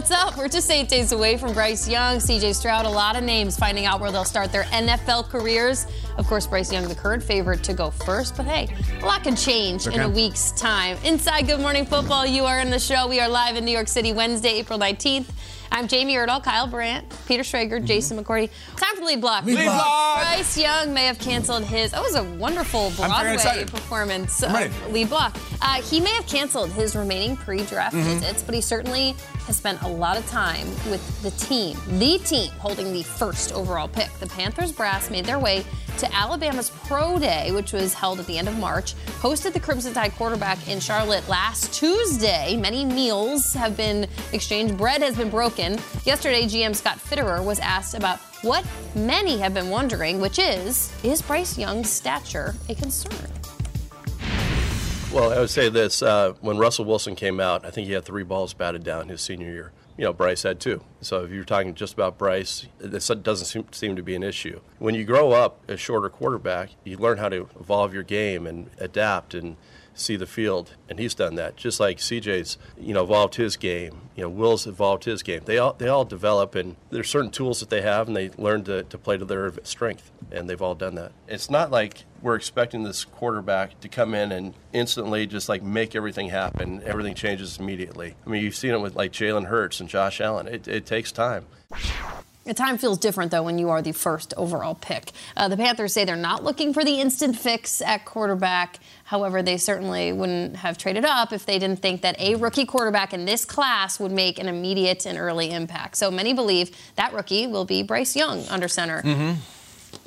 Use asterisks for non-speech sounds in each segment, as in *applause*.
What's up? We're just eight days away from Bryce Young, CJ Stroud, a lot of names finding out where they'll start their NFL careers. Of course, Bryce Young, the current favorite to go first, but hey, a lot can change okay. in a week's time. Inside Good Morning Football, you are in the show. We are live in New York City Wednesday, April 19th. I'm Jamie Erdahl, Kyle Brandt, Peter Schrager, mm-hmm. Jason McCourty. Time for lead block. Lead, lead block. Bryce Young may have canceled his. That was a wonderful Broadway performance. Lead block. Uh, he may have canceled his remaining pre-draft mm-hmm. visits, but he certainly has spent a lot of time with the team, the team holding the first overall pick. The Panthers brass made their way to Alabama's Pro Day, which was held at the end of March, hosted the Crimson Tide quarterback in Charlotte last Tuesday. Many meals have been exchanged, bread has been broken. Yesterday, GM Scott Fitterer was asked about what many have been wondering, which is is Bryce Young's stature a concern? Well, I would say this: uh, when Russell Wilson came out, I think he had three balls batted down his senior year you know, Bryce had two. So if you're talking just about Bryce, this doesn't seem, seem to be an issue. When you grow up a shorter quarterback, you learn how to evolve your game and adapt and see the field, and he's done that. Just like CJ's, you know, evolved his game. You know, Will's evolved his game. They all they all develop, and there's certain tools that they have, and they learn to, to play to their strength, and they've all done that. It's not like we're expecting this quarterback to come in and instantly just like make everything happen. Everything changes immediately. I mean, you've seen it with like Jalen Hurts and Josh Allen. It, it takes time. The time feels different, though, when you are the first overall pick. Uh, the Panthers say they're not looking for the instant fix at quarterback. However, they certainly wouldn't have traded up if they didn't think that a rookie quarterback in this class would make an immediate and early impact. So many believe that rookie will be Bryce Young under center. Mm-hmm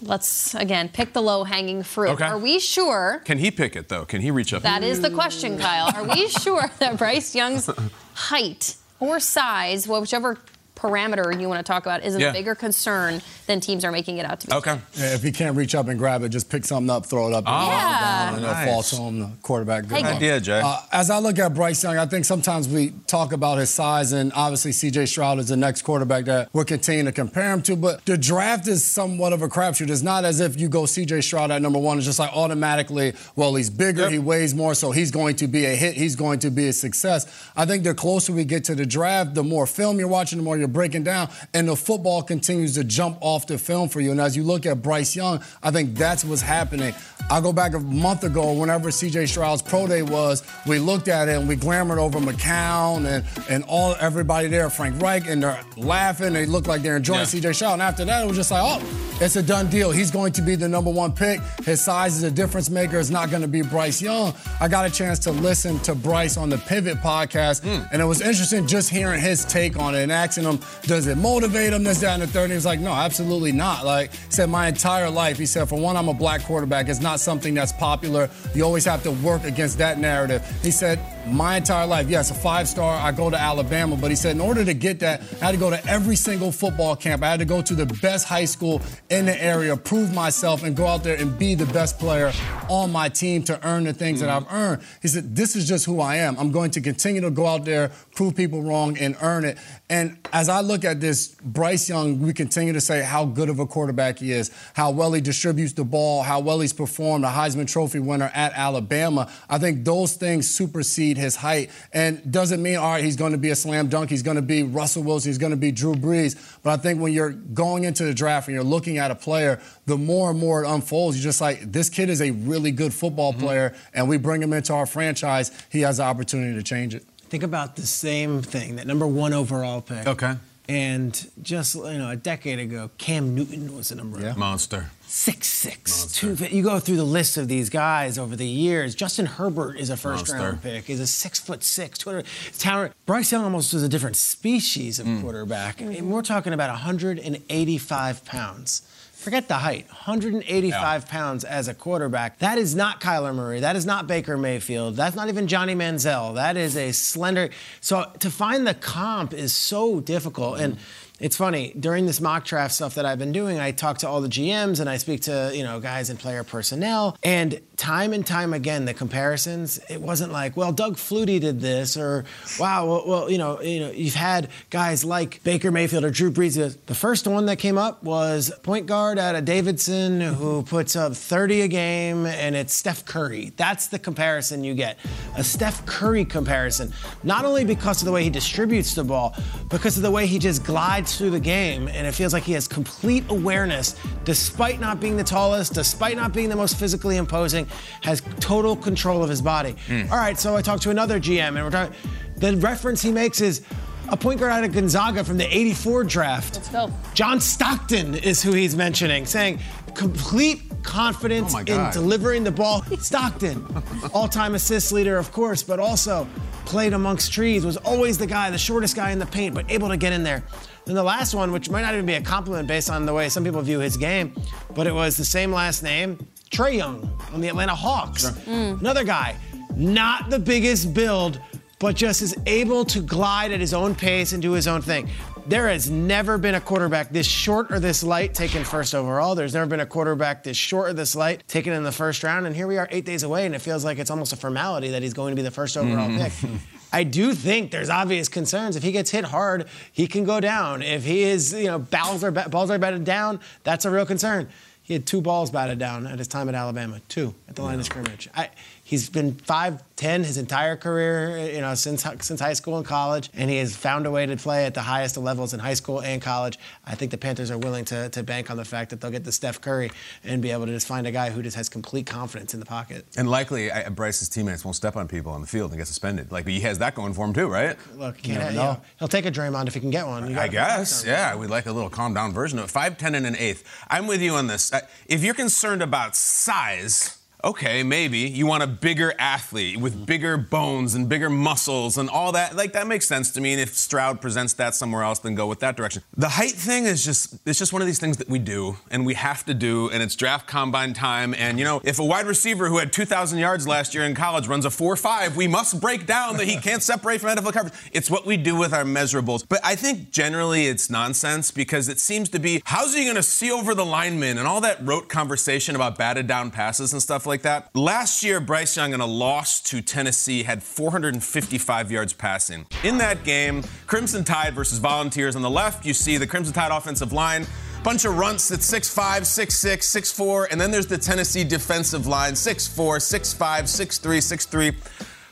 let's again pick the low hanging fruit. Okay. Are we sure? Can he pick it though? Can he reach up? That is the question, Kyle. Are we sure that Bryce Young's *laughs* height or size, whichever parameter you want to talk about is yeah. a bigger concern than teams are making it out to be. Okay. Yeah, if he can't reach up and grab it, just pick something up, throw it up, oh, yeah. and nice. fall to him, the quarterback. Good idea, Jay. Uh, as I look at Bryce Young, I think sometimes we talk about his size, and obviously C.J. Stroud is the next quarterback that we're continuing to compare him to. But the draft is somewhat of a crapshoot. It's not as if you go C.J. Stroud at number one. It's just like automatically, well, he's bigger, yep. he weighs more, so he's going to be a hit. He's going to be a success. I think the closer we get to the draft, the more film you're watching, the more you're breaking down, and the football continues to jump off the film for you. And as you look at Bryce Young, I think that's what's happening. I go back a month ago, whenever CJ Stroud's pro day was, we looked at it and we glamored over McCown and, and all everybody there, Frank Reich, and they're laughing. They look like they're enjoying yeah. CJ Stroud. And after that, it was just like, oh, it's a done deal. He's going to be the number one pick. His size is a difference maker. It's not going to be Bryce Young. I got a chance to listen to Bryce on the Pivot podcast, mm. and it was interesting just hearing his take on it and asking him, does it motivate him, this, that, and the third? And he was like, no, absolutely not. Like, he said, my entire life, he said, for one, I'm a black quarterback. It's not something that's popular. You always have to work against that narrative. He said, my entire life. Yes, a five star. I go to Alabama, but he said in order to get that, I had to go to every single football camp. I had to go to the best high school in the area, prove myself, and go out there and be the best player on my team to earn the things mm-hmm. that I've earned. He said, This is just who I am. I'm going to continue to go out there, prove people wrong, and earn it. And as I look at this, Bryce Young, we continue to say how good of a quarterback he is, how well he distributes the ball, how well he's performed, a Heisman Trophy winner at Alabama. I think those things supersede his height. And doesn't mean, all right, he's going to be a slam dunk, he's going to be Russell Wilson, he's going to be Drew Brees. But I think when you're going into the draft and you're looking at a player, the more and more it unfolds, you're just like, this kid is a really good football mm-hmm. player, and we bring him into our franchise, he has the opportunity to change it. Think about the same thing, that number one overall pick. Okay. And just you know, a decade ago, Cam Newton was the number yeah. Monster. Six six. Two, you go through the list of these guys over the years. Justin Herbert is a first Monster. round pick. He's a six foot six. Twitter, tower. Bryce Young almost was a different species of mm. quarterback. Mm-hmm. And we're talking about 185 pounds. Forget the height. 185 yeah. pounds as a quarterback. That is not Kyler Murray. That is not Baker Mayfield. That's not even Johnny Manziel. That is a slender. So to find the comp is so difficult. Mm-hmm. And it's funny during this mock draft stuff that I've been doing. I talk to all the GMs and I speak to you know guys in player personnel, and time and time again the comparisons. It wasn't like, well, Doug Flutie did this, or wow, well, well you know, you know, you've had guys like Baker Mayfield or Drew Brees. The first one that came up was point guard out of Davidson who puts up 30 a game, and it's Steph Curry. That's the comparison you get, a Steph Curry comparison. Not only because of the way he distributes the ball, because of the way he just glides through the game, and it feels like he has complete awareness, despite not being the tallest, despite not being the most physically imposing, has total control of his body. Mm. All right, so I talked to another GM, and we're talking. The reference he makes is a point guard out of Gonzaga from the 84 draft. Let's go. John Stockton is who he's mentioning, saying complete confidence oh in delivering the ball. Stockton, *laughs* all time assist leader, of course, but also played amongst trees, was always the guy, the shortest guy in the paint, but able to get in there. Then the last one, which might not even be a compliment based on the way some people view his game, but it was the same last name, Trae Young on the Atlanta Hawks. Sure. Mm. Another guy, not the biggest build, but just is able to glide at his own pace and do his own thing. There has never been a quarterback this short or this light taken first overall. There's never been a quarterback this short or this light taken in the first round. And here we are eight days away, and it feels like it's almost a formality that he's going to be the first overall mm. pick. I do think there's obvious concerns. If he gets hit hard, he can go down. If he is, you know, balls are balls are batted down, that's a real concern. He had two balls batted down at his time at Alabama, two at the line of scrimmage. I, He's been 5'10 his entire career, you know, since, since high school and college, and he has found a way to play at the highest of levels in high school and college. I think the Panthers are willing to, to bank on the fact that they'll get the Steph Curry and be able to just find a guy who just has complete confidence in the pocket. And likely, I, Bryce's teammates won't step on people on the field and get suspended. Like, he has that going for him too, right? Look, can't you know, he'll take a Draymond if he can get one. I guess, yeah. We'd like a little calm down version of it. 5'10 and an eighth. I'm with you on this. If you're concerned about size, okay, maybe you want a bigger athlete with bigger bones and bigger muscles and all that. Like that makes sense to me. And if Stroud presents that somewhere else, then go with that direction. The height thing is just it's just one of these things that we do and we have to do, and it's draft combine time. And you know, if a wide receiver who had 2,000 yards last year in college runs a 4-5, we must break down that he can't *laughs* separate from NFL coverage. It's what we do with our measurables. But I think generally it's nonsense because it seems to be how's he going to see over the lineman and all that rote conversation about batted down passes and stuff like like that. Last year, Bryce Young in a loss to Tennessee had 455 yards passing. In that game, Crimson Tide versus Volunteers on the left, you see the Crimson Tide offensive line bunch of runts at 6'5, 6'6, 6'4, and then there's the Tennessee defensive line 6'4, 6'5, 6'3, 6'3,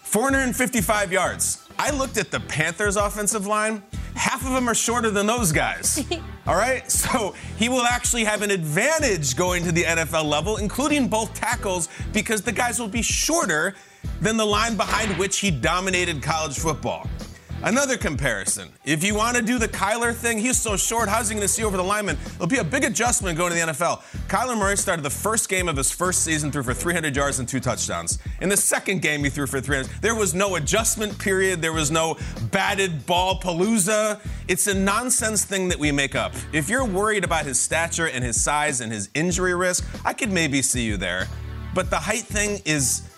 455 yards. I looked at the Panthers offensive line half of them are shorter than those guys. *laughs* All right? So he will actually have an advantage going to the NFL level, including both tackles, because the guys will be shorter than the line behind which he dominated college football. Another comparison. If you want to do the Kyler thing, he's so short, how's he going to see over the lineman? It'll be a big adjustment going to the NFL. Kyler Murray started the first game of his first season, threw for 300 yards and two touchdowns. In the second game, he threw for 300. There was no adjustment period. There was no batted ball palooza. It's a nonsense thing that we make up. If you're worried about his stature and his size and his injury risk, I could maybe see you there. But the height thing is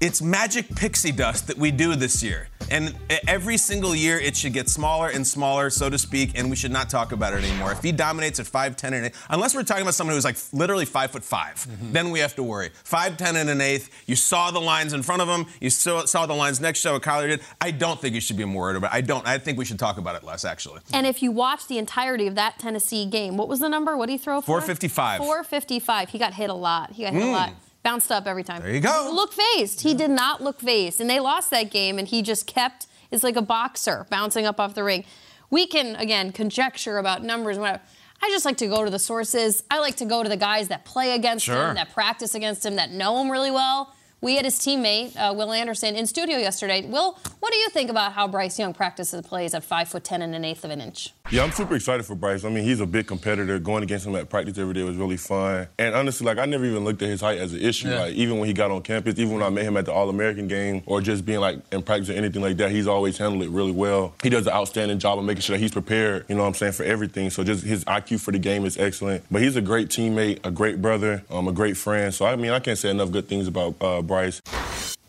it's magic pixie dust that we do this year. And every single year, it should get smaller and smaller, so to speak, and we should not talk about it anymore. If he dominates at 5'10 and 8, unless we're talking about someone who's like literally 5 foot 5, mm-hmm. then we have to worry. 5'10 and an eighth, you saw the lines in front of him, you saw, saw the lines next to what Kyler did. I don't think you should be more worried about it. I don't. I think we should talk about it less, actually. And if you watch the entirety of that Tennessee game, what was the number? What did he throw for? 455. 455. He got hit a lot. He got hit mm. a lot bounced up every time. There you go. Look phased. He did not look phased. And they lost that game, and he just kept, it's like a boxer bouncing up off the ring. We can, again, conjecture about numbers, whatever. I just like to go to the sources. I like to go to the guys that play against sure. him, that practice against him, that know him really well. We had his teammate, uh, Will Anderson, in studio yesterday. Will, what do you think about how Bryce Young practices plays at five foot ten and an eighth of an inch? Yeah, I'm super excited for Bryce. I mean, he's a big competitor. Going against him at practice every day was really fun. And honestly, like I never even looked at his height as an issue. Yeah. Like even when he got on campus, even when I met him at the All American game, or just being like in practice or anything like that, he's always handled it really well. He does an outstanding job of making sure that he's prepared. You know what I'm saying for everything. So just his IQ for the game is excellent. But he's a great teammate, a great brother, um, a great friend. So I mean, I can't say enough good things about uh, Bryce.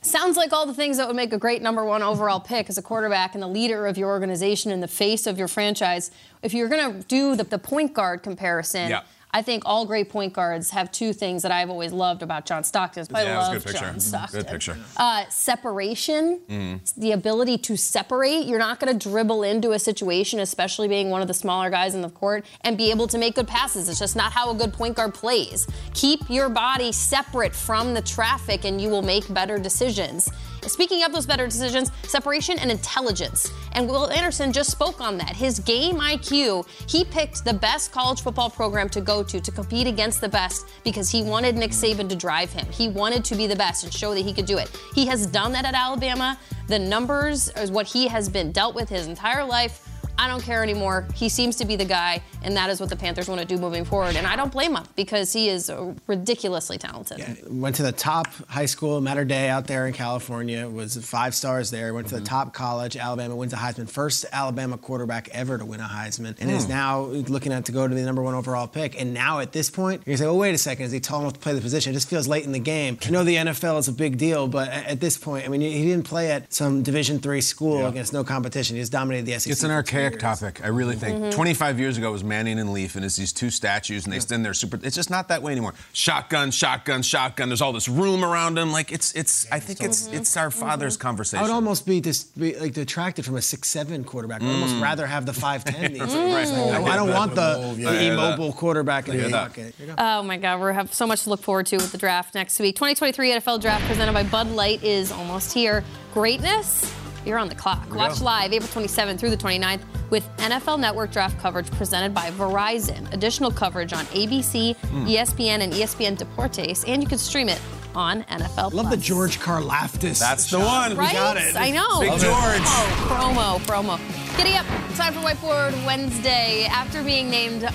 Sounds like all the things that would make a great number one overall pick as a quarterback and the leader of your organization and the face of your franchise. If you're going to do the, the, point guard comparison, yeah. I think all great point guards have two things that I've always loved about John Stockton. I yeah, love good John Stockton. Good picture. Uh, separation, mm. the ability to separate. You're not going to dribble into a situation, especially being one of the smaller guys in the court, and be able to make good passes. It's just not how a good point guard plays. Keep your body separate from the traffic, and you will make better decisions. Speaking of those better decisions, separation and intelligence. And Will Anderson just spoke on that. His game IQ, he picked the best college football program to go to to compete against the best because he wanted Nick Saban to drive him. He wanted to be the best and show that he could do it. He has done that at Alabama. The numbers is what he has been dealt with his entire life. I don't care anymore. He seems to be the guy, and that is what the Panthers want to do moving forward. And I don't blame him because he is ridiculously talented. Yeah, went to the top high school, Mater Dei out there in California, was five stars there. Went to mm-hmm. the top college, Alabama, wins a Heisman. First Alabama quarterback ever to win a Heisman, and mm. is hmm. now looking at to go to the number one overall pick. And now at this point, you're say, "Well, wait a second, is he tall enough to play the position?" It just feels late in the game. I know the NFL is a big deal, but at this point, I mean, he didn't play at some Division three school yeah. against no competition. He just dominated the SEC. It's an archaic topic. I really think. Mm-hmm. 25 years ago was Manning and Leaf, and it's these two statues, and they stand there super. It's just not that way anymore. Shotgun, shotgun, shotgun. There's all this room around them. Like it's, it's. I think it's, it's our mm-hmm. father's mm-hmm. conversation. I would almost be, dis, be like detracted from a six-seven quarterback. I'd almost mm. rather have the five-ten. these mm. I, I, don't want the, the immobile quarterback in the pocket. Oh my God, we have so much to look forward to with the draft next week. 2023 NFL Draft presented by Bud Light is almost here. Greatness you're on the clock. Watch live April 27th through the 29th with NFL Network draft coverage presented by Verizon. Additional coverage on ABC, mm. ESPN, and ESPN Deportes, and you can stream it on NFL. Love the George Karlaftis. That's the one. Right? We got it. I know. Big George. Oh, promo, promo. Giddy up. Time for Whiteboard Wednesday. After being named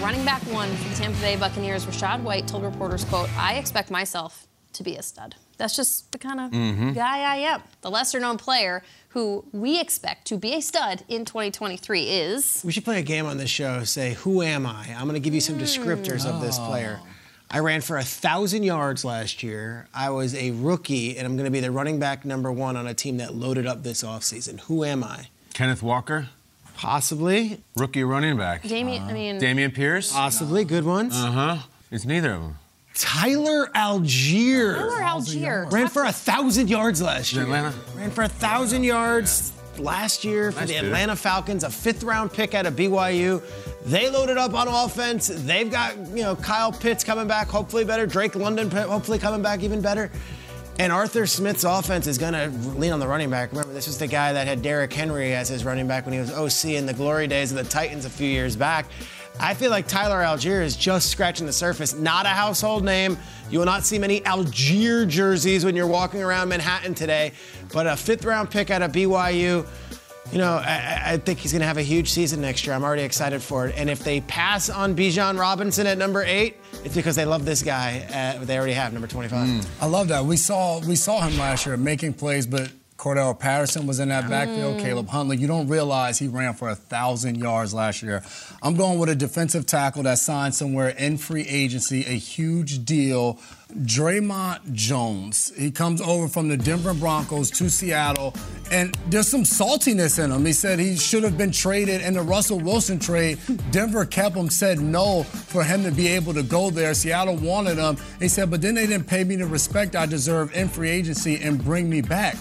running back one for the Tampa Bay Buccaneers, Rachaad White told reporters, quote, I expect myself to be a stud. That's just the kind of mm-hmm. guy I am. The lesser known player who we expect to be a stud in 2023 is. We should play a game on this show. Say, who am I? I'm going to give you some descriptors mm. of this player. I ran for a thousand yards last year. I was a rookie, and I'm going to be the running back number one on a team that loaded up this offseason. Who am I? Kenneth Walker. Possibly. Rookie running back. Dameon, uh, I mean. Dameon Pierce. Possibly. Good ones. Uh huh. It's neither of them. Tyler Allgeier. Tyler Allgeier. Ran for a thousand yards last year. Atlanta. Ran for a thousand yards last year for nice the dude. Atlanta Falcons, a fifth round pick out of BYU. They loaded up on offense. They've got, you know, Kyle Pitts coming back, hopefully better. Drake London, hopefully coming back even better. And Arthur Smith's offense is going to lean on the running back. Remember, this was the guy that had Derrick Henry as his running back when he was OC in the glory days of the Titans a few years back. I feel like Tyler Allgeier is just scratching the surface. Not a household name. You will not see many Allgeier jerseys when you're walking around Manhattan today, but a fifth round pick out of BYU. You know, I, I think he's going to have a huge season next year. I'm already excited for it. And if they pass on Bijan Robinson at number eight, it's because they love this guy. At, they already have number 25. Mm. I love that. We saw we saw him last year making plays, but Cordarrelle Patterson was in that backfield. Mm. Caleb Huntley. You don't realize he ran for a thousand yards last year. I'm going with a defensive tackle that signed somewhere in free agency, a huge deal Dre'Mont Jones. He comes over from the Denver Broncos to Seattle, and there's some saltiness in him. He said he should have been traded in the Russell Wilson trade. Denver kept him, said no for him to be able to go there. Seattle wanted him. He said, but then they didn't pay me the respect I deserve in free agency and bring me back.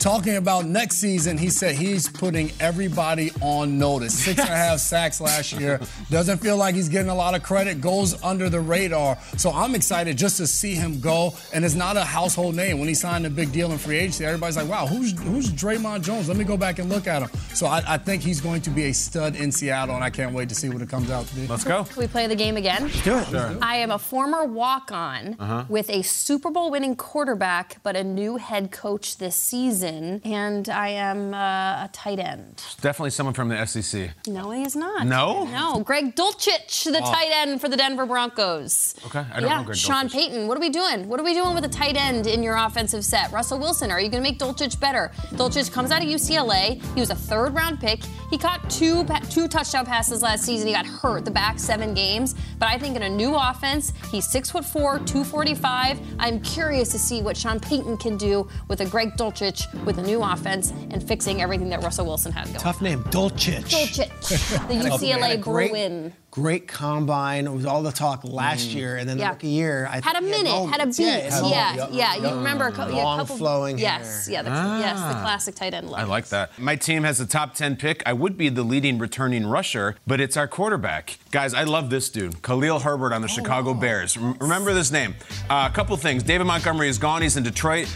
Talking about next season, he said he's putting everybody on notice. Six yes. and a half *laughs* sacks last year. Doesn't feel like he's getting a lot of credit, goes under the radar. So I'm excited just to see him go. And it's not a household name. When he signed a big deal in free agency, everybody's like, wow, who's who's Dre'Mont Jones? Let me go back and look at him. So I, I think he's going to be a stud in Seattle, and I can't wait to see what it comes out to be. Let's go. Can we play the game again? Let's do it. Sure. I am a former walk on uh-huh. with a Super Bowl winning quarterback, but a new head coach this season. And I am uh, a tight end. Definitely someone from the SEC. No, he is not. No? No. Greg Dulcich, the oh. tight end for the Denver Broncos. Okay, I don't yeah. know Greg Sean Payton, what are we doing? What are we doing with a tight end in your offensive set? Russell Wilson, are you going to make Dulcich better? Dulcich comes out of UCLA. He was a third round pick. He caught two two touchdown passes last season. He got hurt the back seven games. But I think in a new offense, he's six foot four, 245. I'm curious to see what Sean Payton can do with a Greg Dulcich with a new offense and fixing everything that Russell Wilson had going. Tough name, Dulcich. Dulcich, *laughs* the UCLA Bruin great combine. It was all the talk last mm. year, and then yeah. the rookie year, I had a minute, had, had, a beat. Yeah, yeah, yeah. yeah. You remember a, co- long couple, flowing Yes, hair. yeah, the, ah. yes, the classic tight end look. I like that. My team has a top ten pick. I would be the leading returning rusher, but it's our quarterback, guys. I love this dude, Khalil Herbert on the oh. Chicago Bears. remember this name. Uh, a couple things. David Montgomery is gone. He's in Detroit.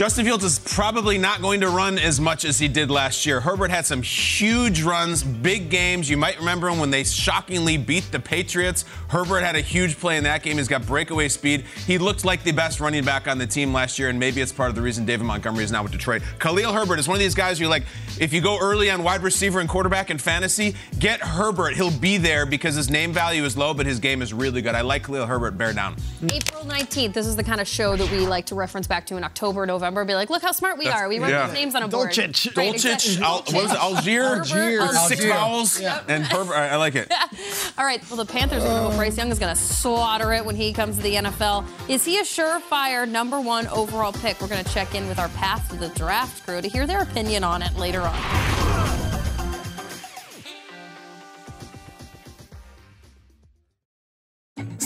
Justin Fields is probably not going to run as much as he did last year. Herbert had some huge runs, big games. You might remember him when they shockingly beat the Patriots. Herbert had a huge play in that game. He's got breakaway speed. He looked like the best running back on the team last year, and maybe it's part of the reason David Montgomery is now with Detroit. Khalil Herbert is one of these guys you're like, if you go early on wide receiver and quarterback in fantasy, get Herbert. He'll be there because his name value is low, but his game is really good. I like Khalil Herbert. Bear down. April 19th. This is the kind of show that we like to reference back to in October, November November, be like, look how smart we That's, are. We wrote yeah. these names on a board. Dulcich. Right, Dulcich. Exactly. Al- what was it? Allgeier? Allgeier. Six vowels. Yeah. And Herbert. I like it. *laughs* All right. Well, the Panthers are going to go. Bryce Young is going to slaughter it when he comes to the NFL. Is he a surefire number one overall pick? We're going to check in with our path to the draft crew to hear their opinion on it later on.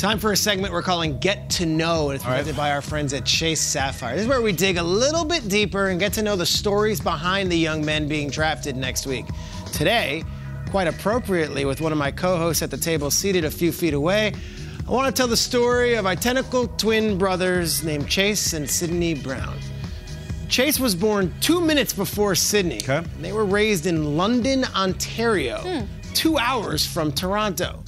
Time for a segment we're calling Get to Know. It's presented right. by our friends at Chase Sapphire. This is where we dig a little bit deeper and get to know the stories behind the young men being drafted next week. Today, quite appropriately, with one of my co hosts at the table seated a few feet away, I want to tell the story of identical twin brothers named Chase and Sydney Brown. Chase was born two minutes before Sydney. Okay. They were raised in London, Ontario, hmm. two hours from Toronto.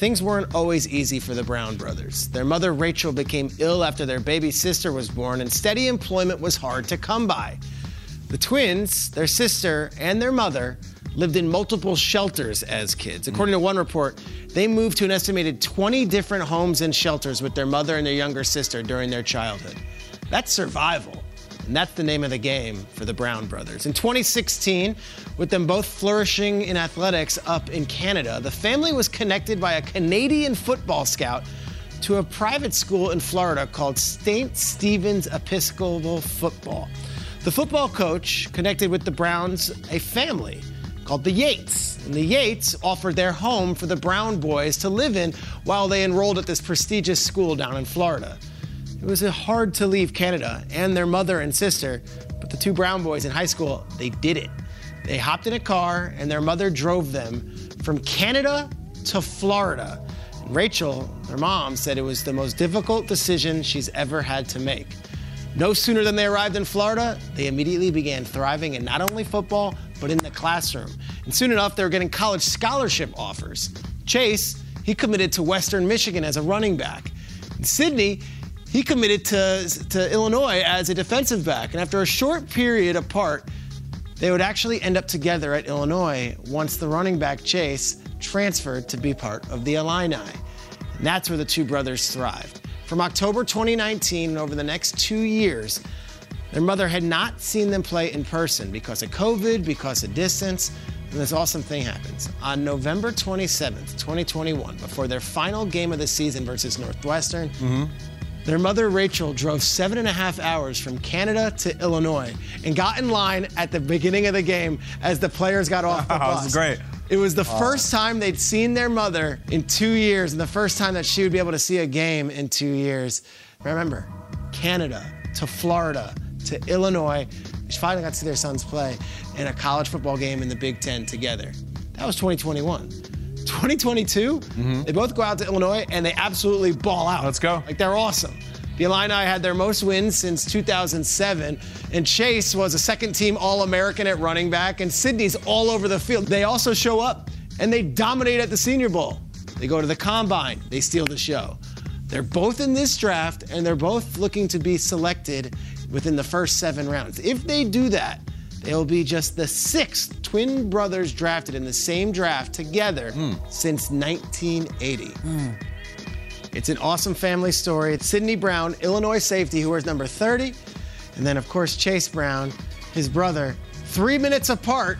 Things weren't always easy for the Brown brothers. Their mother, Rachel, became ill after their baby sister was born, and steady employment was hard to come by. The twins, their sister, and their mother lived in multiple shelters as kids. Mm. According to one report, they moved to an estimated 20 different homes and shelters with their mother and their younger sister during their childhood. That's survival. And that's the name of the game for the Brown brothers. In 2016, with them both flourishing in athletics up in Canada, the family was connected by a Canadian football scout to a private school in Florida called St. Stephen's Episcopal Football. The football coach connected with the Browns a family called the Yates. And the Yates offered their home for the Brown boys to live in while they enrolled at this prestigious school down in Florida. It was hard to leave Canada and their mother and sister, but the two Brown boys in high school, they did it. They hopped in a car and their mother drove them from Canada to Florida. Rachel, their mom, said it was the most difficult decision she's ever had to make. No sooner than they arrived in Florida, they immediately began thriving in not only football, but in the classroom. And soon enough, they were getting college scholarship offers. Chase, he committed to Western Michigan as a running back. And Sydney, he committed to, to Illinois as a defensive back. And after a short period apart, they would actually end up together at Illinois once the running back Chase transferred to be part of the Illini. And that's where the two brothers thrived. From October 2019 and over the next two years, their mother had not seen them play in person because of COVID, because of distance. And this awesome thing happens. On November 27th, 2021, before their final game of the season versus Northwestern, mm-hmm. Their mother, Rachel, drove seven and a half hours from Canada to Illinois and got in line at the beginning of the game as the players got off the *laughs* bus. That's great. It was the first time they'd seen their mother in two years and the first time that she would be able to see a game in two years. Remember, Canada to Florida to Illinois. She finally got to see their sons play in a college football game in the Big Ten together. That was 2021. 2022, mm-hmm. they both go out to Illinois and they absolutely ball out. Let's go. Like they're awesome. The Illini had their most wins since 2007, and Chase was a second team All American at running back, and Sydney's all over the field. They also show up and they dominate at the Senior Bowl. They go to the combine, they steal the show. They're both in this draft, and they're both looking to be selected within the first seven rounds. If they do that, they'll be just the sixth twin brothers drafted in the same draft together mm. since 1980. Mm. It's an awesome family story. It's Sydney Brown, Illinois safety, who wears number 30. And then, of course, Chase Brown, his brother, three minutes apart,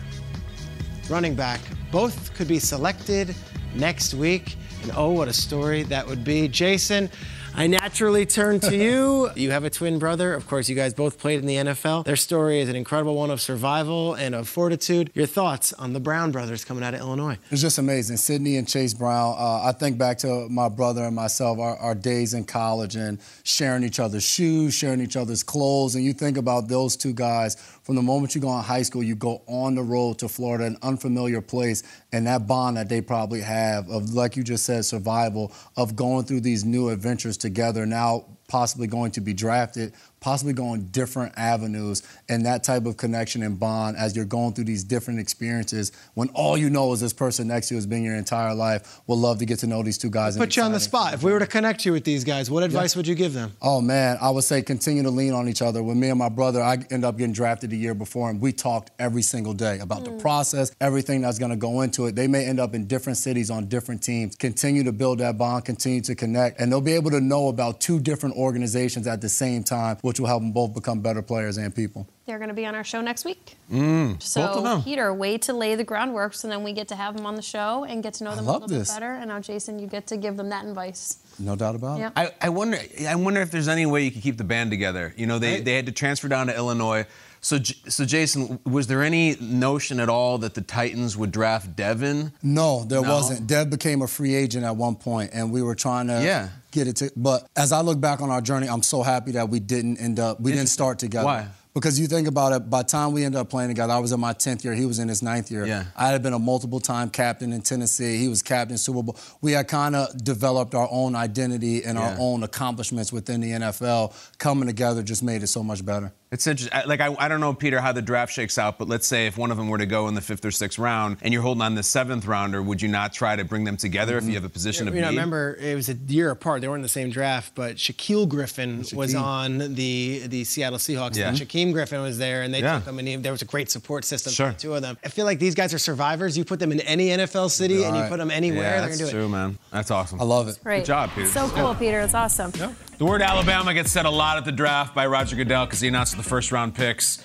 running back. Both could be selected next week. And oh, what a story that would be. Jason, I naturally turn to you. you have a twin brother. Of course, you guys both played in the NFL. Their story is an incredible one of survival and of fortitude. Your thoughts on the Brown brothers coming out of Illinois? It's just amazing. Sydney and Chase Brown. Uh, I think back to my brother and myself, our, our days in college and sharing each other's shoes, sharing each other's clothes. And you think about those two guys from the moment you go in high school, you go on the road to Florida, an unfamiliar place, and that bond that they probably have of, like you just said, survival, of going through these new adventures together. Now, possibly going to be drafted, possibly going different avenues, and that type of connection and bond as you're going through these different experiences when all you know is this person next to you has been your entire life. Would love to get to know these two guys. Put you on the spot. If we were to connect you with these guys, what advice yeah. would you give them? Oh man, I would say continue to lean on each other. When me and my brother, I ended up getting drafted the year before him. We talked every single day about mm. the process, everything that's going to go into it. They may end up in different cities on different teams. Continue to build that bond, continue to connect, and they'll be able to know about two different organizations at the same time, which will help them both become better players and people. They're going to be on our show next week. Mm, so, Peter, way to lay the groundwork so then we get to have them on the show and get to know them a little this. bit better. And now, Jason, you get to give them that advice. No doubt about yep. it. I, I, wonder. I wonder if there's any way you could keep the band together. You know, they, right. they had to transfer down to Illinois. So, so Jason, was there any notion at all that the Titans would draft Devin? No, there no? wasn't. Dev became a free agent at one point, and we were trying to yeah. Get it to. But as I look back on our journey, I'm so happy that we didn't end up. We didn't start together. Why? Because you think about it, by the time we ended up playing together, I was in my 10th year, he was in his ninth year. Yeah. I had been a multiple time captain in Tennessee. He was captain Super Bowl. We had kind of developed our own identity and yeah. our own accomplishments within the NFL. Coming together just made it so much better. It's interesting. Like, I, I don't know, Peter, how the draft shakes out, but let's say if one of them were to go in the fifth or sixth round and you're holding on the seventh rounder, would you not try to bring them together mm-hmm. if you have a position you of know, need? remember, it was a year apart. They weren't in the same draft, but Shaquill Griffin was on the the Seattle Seahawks. Yeah. And Shaquem Griffin was there, and they yeah. took him, and he, there was a great support system sure. for the two of them. I feel like these guys are survivors. You put them in any NFL city, right. and you put them anywhere, yeah, they're going to do it. That's true, man. That's awesome. I love it. Great. Good job, Peter. So cool, Peter. It's awesome. The word Alabama gets said a lot at the draft by Roger Goodell because he announced the first round picks.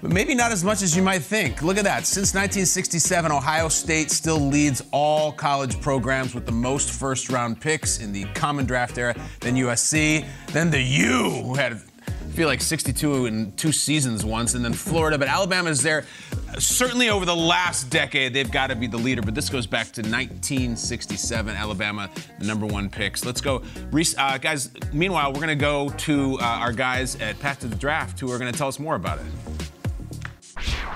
But maybe not as much as you might think. Look at that. Since 1967, Ohio State still leads all college programs with the most first round picks in the common draft era. Then USC, then the U, who had feel like 62 in two seasons once, and then Florida. But Alabama is there. Certainly over the last decade, they've got to be the leader. But this goes back to 1967. Alabama, the number one picks. Let's go, uh, guys. Meanwhile, we're to go to uh, our guys at Path to the Draft, who are to tell us more about it.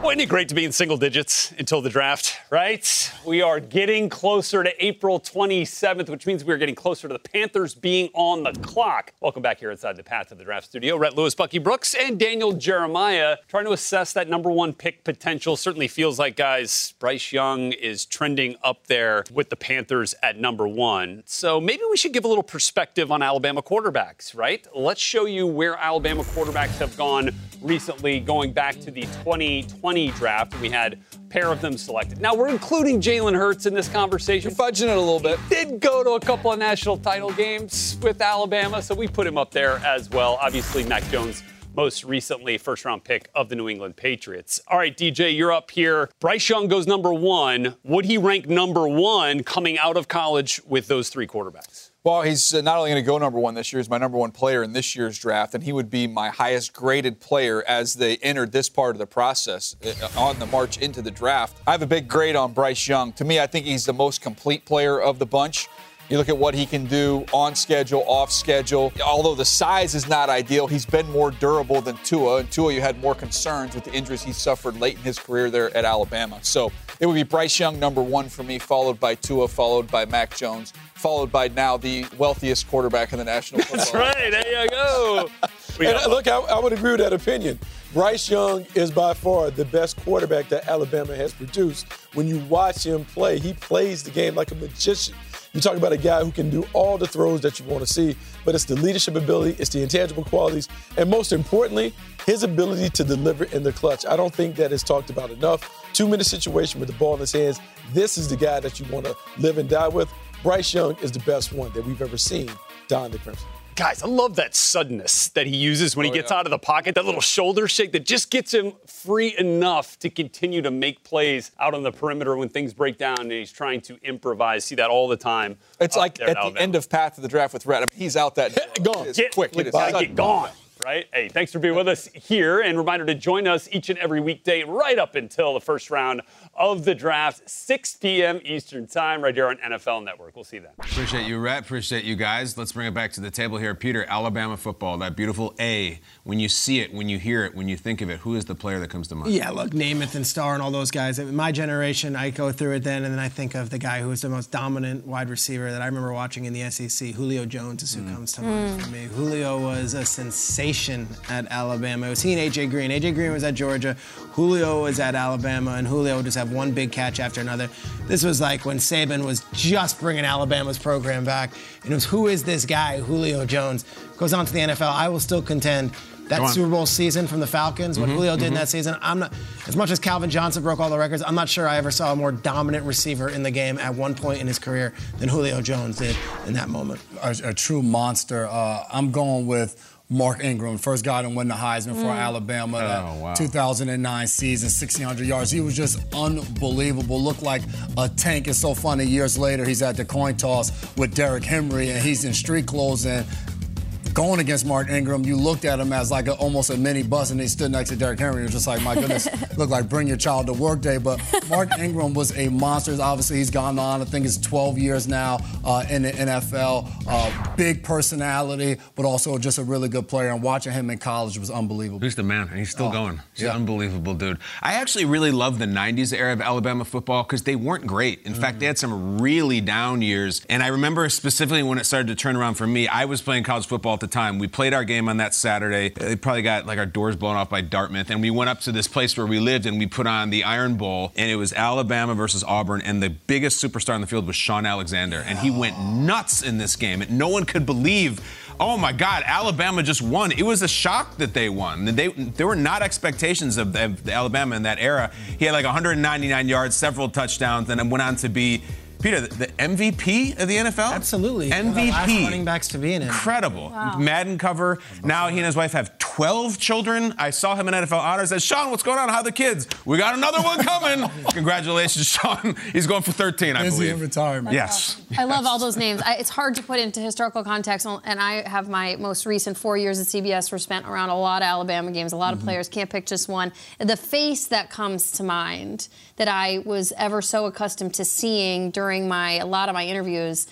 Wasn't it great to be in single digits until the draft, right? We are getting closer to April 27th, which means we're getting closer to the Panthers being on the clock. Welcome back here inside the Path of the Draft studio. Rhett Lewis, Bucky Brooks, and Daniel Jeremiah trying to assess that number one pick potential. Certainly feels like, guys, Bryce Young is trending up there with the Panthers at number one. So maybe we should give a little perspective on Alabama quarterbacks, right? Let's show you where Alabama quarterbacks have gone recently, going back to the 2020 draft. And we had a pair of them selected. Now, we're including Jalen Hurts in this conversation. You're fudging it a little bit. He did go to a couple of national title games with Alabama, so we put him up there as well. Obviously, Mac Jones most recently first round pick of the New England Patriots. All right, DJ, you're up here. Bryce Young goes number one. Would he rank number one coming out of college with those three quarterbacks? Well, he's uh, not only going to go number one this year, he's my number one player in this year's draft, and he would be my highest graded player as they entered this part of the process uh, on the march into the draft. I have a big grade on Bryce Young. To me, I think he's the most complete player of the bunch. You look at what he can do on schedule, off schedule. Although the size is not ideal, he's been more durable than Tua. And Tua, you had more concerns with the injuries he suffered late in his career there at Alabama. So it would be Bryce Young number one for me, followed by Tua, followed by Mac Jones, followed by now the wealthiest quarterback in the National Football. That's right. There you go. *laughs* and look, I, I would agree with that opinion. Bryce Young is by far the best quarterback that Alabama has produced. When you watch him play, he plays the game like a magician. You talk about a guy who can do all the throws that you want to see, but it's the leadership ability, it's the intangible qualities, and most importantly, his ability to deliver in the clutch. I don't think that is talked about enough. Two minute situation with the ball in his hands. This is the guy that you want to live and die with. Bryce Young is the best one that we've ever seen don the Crimson. Guys, I love that suddenness that he uses when he oh, gets yeah. out of the pocket, that little shoulder shake that just gets him free enough to continue to make plays out on the perimeter when things break down and he's trying to improvise. See that all the time. It's like at the end of Path to the Draft with Rhett. I mean, he's out that gone. Get, quick. Get, get gone right? Hey, thanks for being with us here. And reminder to join us each and every weekday right up until the first round of the draft, 6 p.m. Eastern Time, right here on NFL Network. We'll see you then. Appreciate you, Rhett. Appreciate you guys. Let's bring it back to the table here. Peter, Alabama football, that beautiful A. When you see it, when you hear it, when you think of it, who is the player that comes to mind? Yeah, look, Namath and Starr and all those guys. In my generation, I go through it then, and then I think of the guy who was the most dominant wide receiver that I remember watching in the SEC. Julio Jones is who mm. comes to mind mm. for me. Julio was a sensation at Alabama. It was he and A.J. Green. A.J. Green was at Georgia. Julio was at Alabama, and Julio would just have one big catch after another. This was like when Saban was just bringing Alabama's program back, and it was who is this guy, Julio Jones? Goes on to the NFL. I will still contend that Super Bowl season from the Falcons, what mm-hmm, Julio did mm-hmm. in that season, I'm not as much as Calvin Johnson broke all the records. I'm not sure I ever saw a more dominant receiver in the game at one point in his career than Julio Jones did in that moment. A, a true monster. Uh, I'm going with Mark Ingram, first guy to win the Heisman mm. for Alabama, oh, wow. 2009 season, 1,600 yards. He was just unbelievable. Looked like a tank. It's so funny. Years later, he's at the coin toss with Derrick Henry, and he's in street clothes and going against Mark Ingram, you looked at him as like a, almost a mini bus, and he stood next to Derrick Henry. It was just like, my goodness, *laughs* look like bring your child to work day. But Mark Ingram was a monster. Obviously, he's gone on. I think it's 12 years now uh, in the NFL. Uh, big personality, but also just a really good player. And watching him in college was unbelievable. He's the man, and he's still oh, going. He's yeah. an unbelievable dude. I actually really love the 90s era of Alabama football because they weren't great. In mm. fact, they had some really down years. And I remember specifically when it started to turn around for me, I was playing college football at the the time. We played our game on that Saturday. They probably got like our doors blown off by Dartmouth, and we went up to this place where we lived, and we put on the Iron Bowl, and it was Alabama versus Auburn, and the biggest superstar in the field was Shaun Alexander, and he went nuts in this game, and no one could believe oh my God, Alabama just won. It was a shock that they won. They, there were not expectations of, of Alabama in that era. He had like 199 yards, several touchdowns, and went on to be Peter, the, the, MVP of the NFL? Absolutely. MVP. running backs to be in it. Incredible. Wow. Madden cover. Now he and his wife have 12 children. I saw him in NFL honors. Said, Shaun, what's going on? How are the kids? We got another one coming. *laughs* Congratulations, Shaun. He's going for 13, I Is believe. in retirement. Yes. I love all those names. I, it's hard to put into historical context, and I have my most recent four years at CBS were spent around a lot of Alabama games. A lot of mm-hmm. players can't pick just one. The face that comes to mind that I was ever so accustomed to seeing during my a lot of my interviews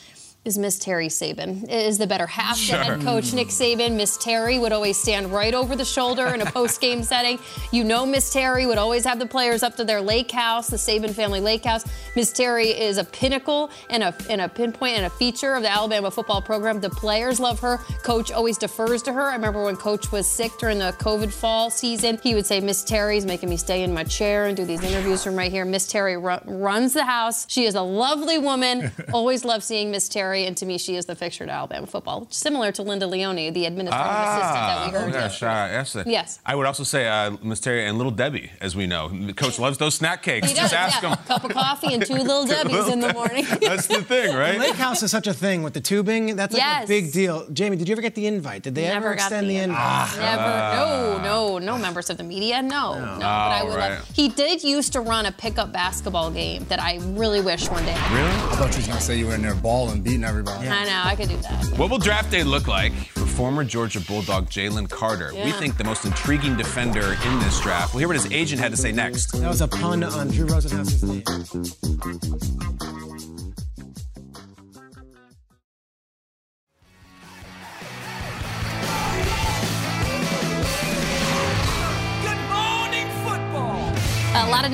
is Miss Terry Saban. Is the better half sure. head coach Nick Saban. Miss Terry would always stand right over the shoulder in a post-game *laughs* setting. You know Miss Terry would always have the players up to their lake house, the Saban family lake house. Miss Terry is a pinnacle and a, and a pinpoint and a feature of the Alabama football program. The players love her. Coach always defers to her. I remember when Coach was sick during the COVID fall season, he would say, Miss Terry's making me stay in my chair and do these interviews from right here. Miss Terry ru- runs the house. She is a lovely woman. *laughs* always love seeing Miss Terry and to me, she is the fixture to Alabama football, similar to Linda Leoni, the administrative ah, assistant that we heard. Gosh, uh, yes, yes. I would also say uh, Miss Terry and Little Debbie, as we know. The coach loves those snack cakes. He does, Just ask yeah. him. Cup of coffee and two Little *laughs* Debbies in the morning. That's the thing, *laughs* right? The lake house is such a thing with the tubing. That's like yes. a big deal. Jamie, did you ever get the invite? Did they Never ever extend the, the invite? Ah. Never. No, no, no members of the media. No, no. no. but I would right. love. He did used to run a pickup basketball game that I really wish one day. Really? I thought you were gonna say you were in there balling, beating everybody. Yeah. I know. I could do that. What will draft day look like for former Georgia Bulldog Jalen Carter? Yeah. We think the most intriguing defender in this draft. We'll hear what his agent had to say next. That was a pun on Drew Rosenhaus's name.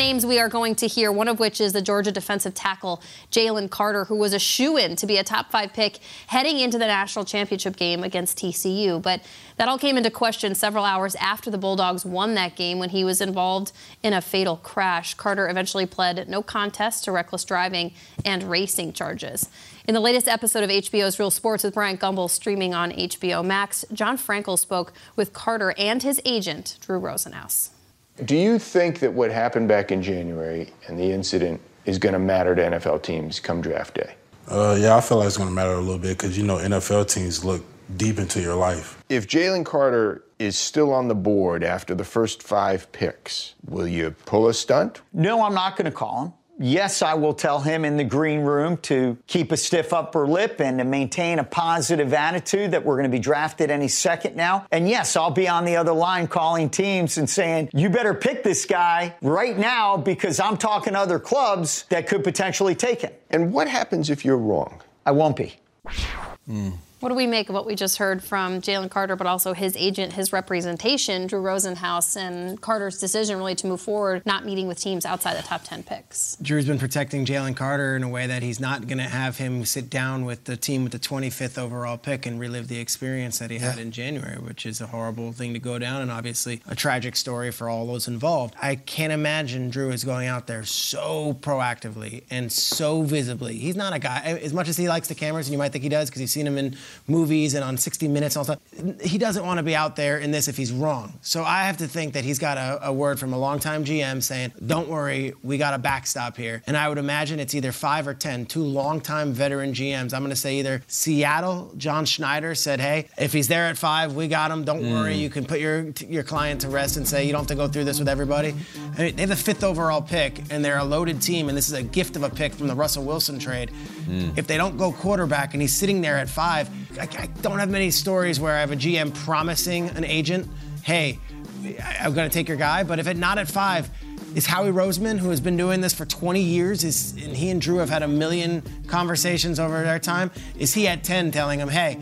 Names we are going to hear, one of which is the Georgia defensive tackle Jalen Carter, who was a shoe in to be a top five pick heading into the national championship game against TCU. But that all came into question several hours after the Bulldogs won that game when he was involved in a fatal crash. Carter eventually pled no contest to reckless driving and racing charges. In the latest episode of HBO's Real Sports with Bryant Gumbel streaming on HBO Max, Jon Frankel spoke with Carter and his agent, Drew Rosenhaus. Do you think that what happened back in January and the incident is going to matter to NFL teams come draft day? Uh, yeah, I feel like it's going to matter a little bit because you know NFL teams look deep into your life. If Jalen Carter is still on the board after the first five picks, will you pull a stunt? No, I'm not going to call him. Yes, I will tell him in the green room to keep a stiff upper lip and to maintain a positive attitude that we're going to be drafted any second now. And yes, I'll be on the other line calling teams and saying, you better pick this guy right now because I'm talking to other clubs that could potentially take him. And what happens if you're wrong? I won't be. Mm. What do we make of what we just heard from Jalen Carter, but also his agent, his representation, Drew Rosenhaus, and Carter's decision really to move forward, not meeting with teams outside the top 10 picks? Drew's been protecting Jalen Carter in a way that he's not going to have him sit down with the team with the 25th overall pick and relive the experience that he yeah. had in January, which is a horrible thing to go down and obviously a tragic story for all those involved. I can't imagine Drew is going out there so proactively and so visibly. He's not a guy, as much as he likes the cameras, and you might think he does because you've seen him in movies and on 60 Minutes and all that. He doesn't want to be out there in this if he's wrong. So I have to think that he's got a, a word from a longtime GM saying, "Don't worry, we got a backstop here." And I would imagine it's either five or ten, two longtime veteran GMs. I'm going to say either Seattle, John Schneider said, "Hey, if he's there at five, we got him. Don't mm. worry, you can put your your client to rest and say you don't have to go through this with everybody." I mean, they have the fifth overall pick, and they're a loaded team, and this is a gift of a pick from the Russell Wilson trade. Mm. If they don't go quarterback and he's sitting there at five, I, I don't have many stories where I have a GM promising an agent, hey, I'm going to take your guy. But if it not at five, is Howie Roseman, who has been doing this for 20 years, is and he and Drew have had a million conversations over their time. Is he at 10 telling him, hey,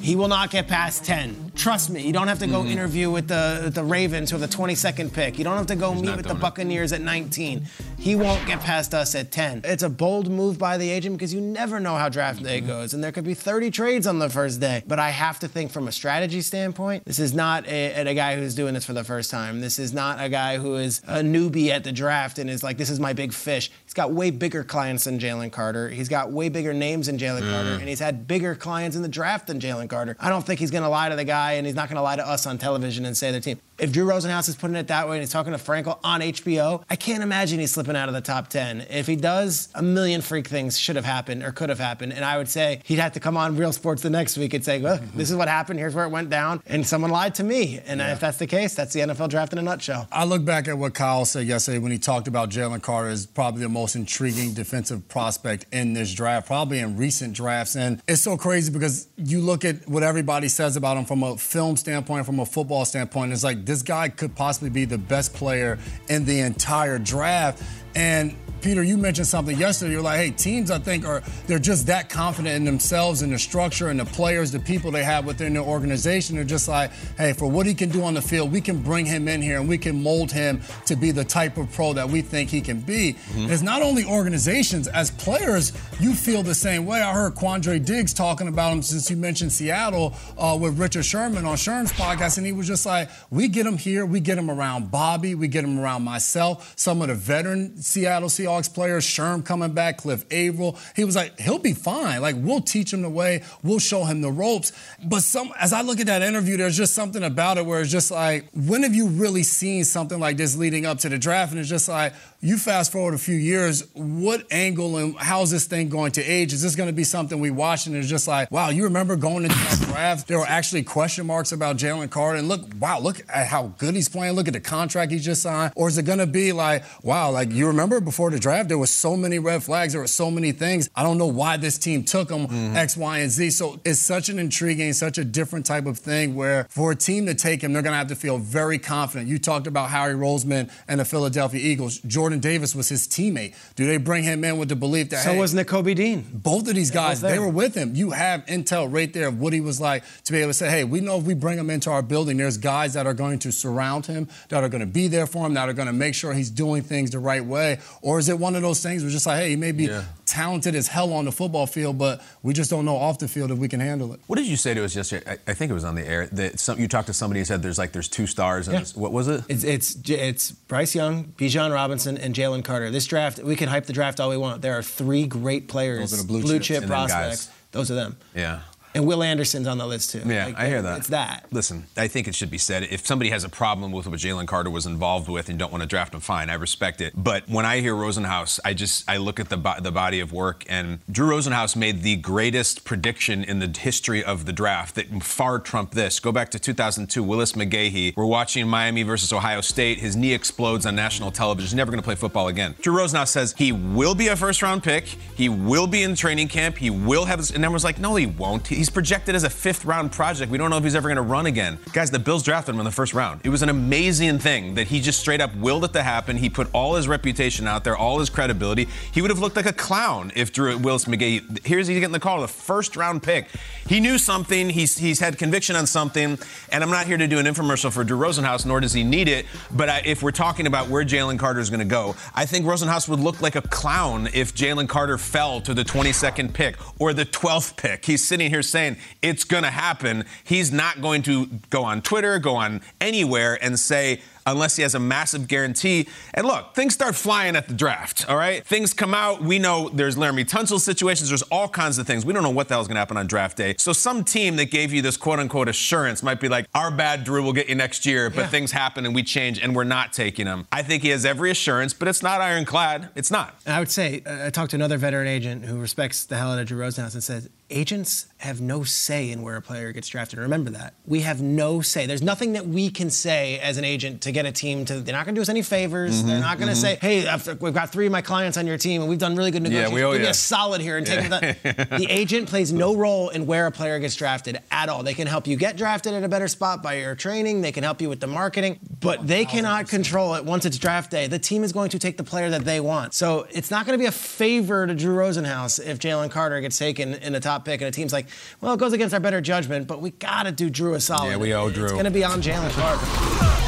he will not get past 10. Trust me. You don't have to go mm-hmm. interview with the the Ravens who have the 22nd pick. You don't have to go He's meet with the Buccaneers at 19. He won't get past us at 10. It's a bold move by the agent because you never know how draft day mm-hmm. goes, and there could be 30 trades on the first day. But I have to think from a strategy standpoint, this is not a, a guy who's doing this for the first time. This is not a guy who is a newbie at the draft and is like, this is my big fish. He's got way bigger clients than Jalen Carter. He's got way bigger names than Jalen mm. Carter, and he's had bigger clients in the draft than Jalen Carter. I don't think he's going to lie to the guy, and he's not going to lie to us on television and say their team. If Drew Rosenhaus is putting it that way and he's talking to Frankel on HBO, I can't imagine he's slipping out of the top 10. If he does, a million freak things should have happened or could have happened. And I would say he'd have to come on Real Sports the next week and say, look, mm-hmm. this is what happened. Here's where it went down. And someone lied to me. And yeah. if that's the case, that's the NFL draft in a nutshell. I look back at what Kyle said yesterday when he talked about Jalen Carter as probably the most intriguing defensive prospect in this draft, probably in recent drafts. And it's so crazy because you look at what everybody says about him from a film standpoint, from a football standpoint. It's like this guy could possibly be the best player in the entire draft. And Peter, you mentioned something yesterday. You're like, hey, teams, I think, are they're just that confident in themselves and the structure and the players, the people they have within their organization. They're just like, hey, for what he can do on the field, we can bring him in here and we can mold him to be the type of pro that we think he can be. Mm-hmm. It's not only organizations, as players, you feel the same way. I heard Quandre Diggs talking about him since you mentioned Seattle uh, with Richard Sherman on Sherman's podcast, and he was just like, we get him here, we get him around Bobby, we get him around myself, some of the veteran Seattle Seahawks players, Sherm coming back, Cliff Avril. He was like, he'll be fine. Like, we'll teach him the way, we'll show him the ropes. But some, as I look at that interview, there's just something about it where it's just like, when have you really seen something like this leading up to the draft? And it's just like, you fast forward a few years, what angle and how's this thing going to age? Is this going to be something we watch and it's just like, wow, you remember going into that draft? There were actually question marks about Jalen Carter, and look, wow, look at how good he's playing. Look at the contract he just signed. Or is it going to be like, wow, like you remember before the draft, there were so many red flags, there were so many things. I don't know why this team took him, mm-hmm. X, Y, and Z. So it's such an intriguing, such a different type of thing where for a team to take him, they're going to have to feel very confident. You talked about Howie Roseman and the Philadelphia Eagles. Jordan Davis was his teammate. Do they bring him in with the belief that so hey, was Nakobe Dean? Both of these guys, they were with him. You have intel right there of what he was like to be able to say, hey, we know if we bring him into our building, there's guys that are going to surround him, that are going to be there for him, that are going to make sure he's doing things the right way? Or is it one of those things where just like, hey, he may be yeah. talented as hell on the football field, but we just don't know off the field if we can handle it. What did you say to us yesterday? I, I think it was on the air that some, you talked to somebody who said there's like there's two stars. Yeah. What was it? It's, it's it's Bryce Young, Bijan Robinson, and Jalen Carter. This draft, we can hype the draft all we want. There are three great players, Those are the blue, blue chip prospects. Those are them. Yeah. And Will Anderson's on the list too. Yeah, like, I hear that. It's that. Listen, I think it should be said. If somebody has a problem with what Jalen Carter was involved with and don't want to draft him, fine. I respect it. But when I hear Rosenhaus, I just I look at the the body of work, and Drew Rosenhaus made the greatest prediction in the history of the draft that far trumped this. Go back to 2002, Willis McGahee. We're watching Miami versus Ohio State. His knee explodes on national television. He's never going to play football again. Drew Rosenhaus says he will be a first round pick. He will be in training camp. He will have. His, and everyone's like, no, he won't. He's projected as a fifth round project. We don't know if he's ever going to run again. Guys, the Bills drafted him in the first round. It was an amazing thing that he just straight up willed it to happen. He put all his reputation out there, all his credibility. He would have looked like a clown if Drew Willis McGahee, Here's he getting the call, the first round pick. He knew something. He's he's had conviction on something. And I'm not here to do an infomercial for Drew Rosenhaus, nor does he need it. But I, if we're talking about where Jalen Carter is going to go, I think Rosenhaus would look like a clown if Jalen Carter fell to the 22nd pick or the 12th pick. He's sitting here saying it's going to happen. He's not going to go on Twitter, go on anywhere and say, unless he has a massive guarantee. And look, things start flying at the draft, all right? Things come out. We know there's Laremy Tunsil situations. There's all kinds of things. We don't know what the hell's going to happen on draft day. So some team that gave you this quote unquote assurance might be like, our bad Drew will get you next year, but yeah. things happen and we change and we're not taking him. I think he has every assurance, but it's not ironclad. It's not. I would say, uh, I talked to another veteran agent who respects the hell out of Drew Rosenhaus and says, agents have no say in where a player gets drafted. Remember that. We have no say. There's nothing that we can say as an agent to get a team to. They're not going to do us any favors. Mm-hmm, they're not going to mm-hmm. say, "Hey, we've got three of my clients on your team, and we've done really good negotiations. Yeah, we, Give yeah. me a solid here and take yeah. that." *laughs* the agent plays no role in where a player gets drafted at all. They can help you get drafted at a better spot by your training. They can help you with the marketing, but they cannot control it once it's draft day. The team is going to take the player that they want. So it's not going to be a favor to Drew Rosenhaus if Jalen Carter gets taken in the top pick, and a team's like, "Well, it goes against our better judgment, but we got to do Drew a solid." Yeah, we owe Drew. It's going to be on Jalen Carter.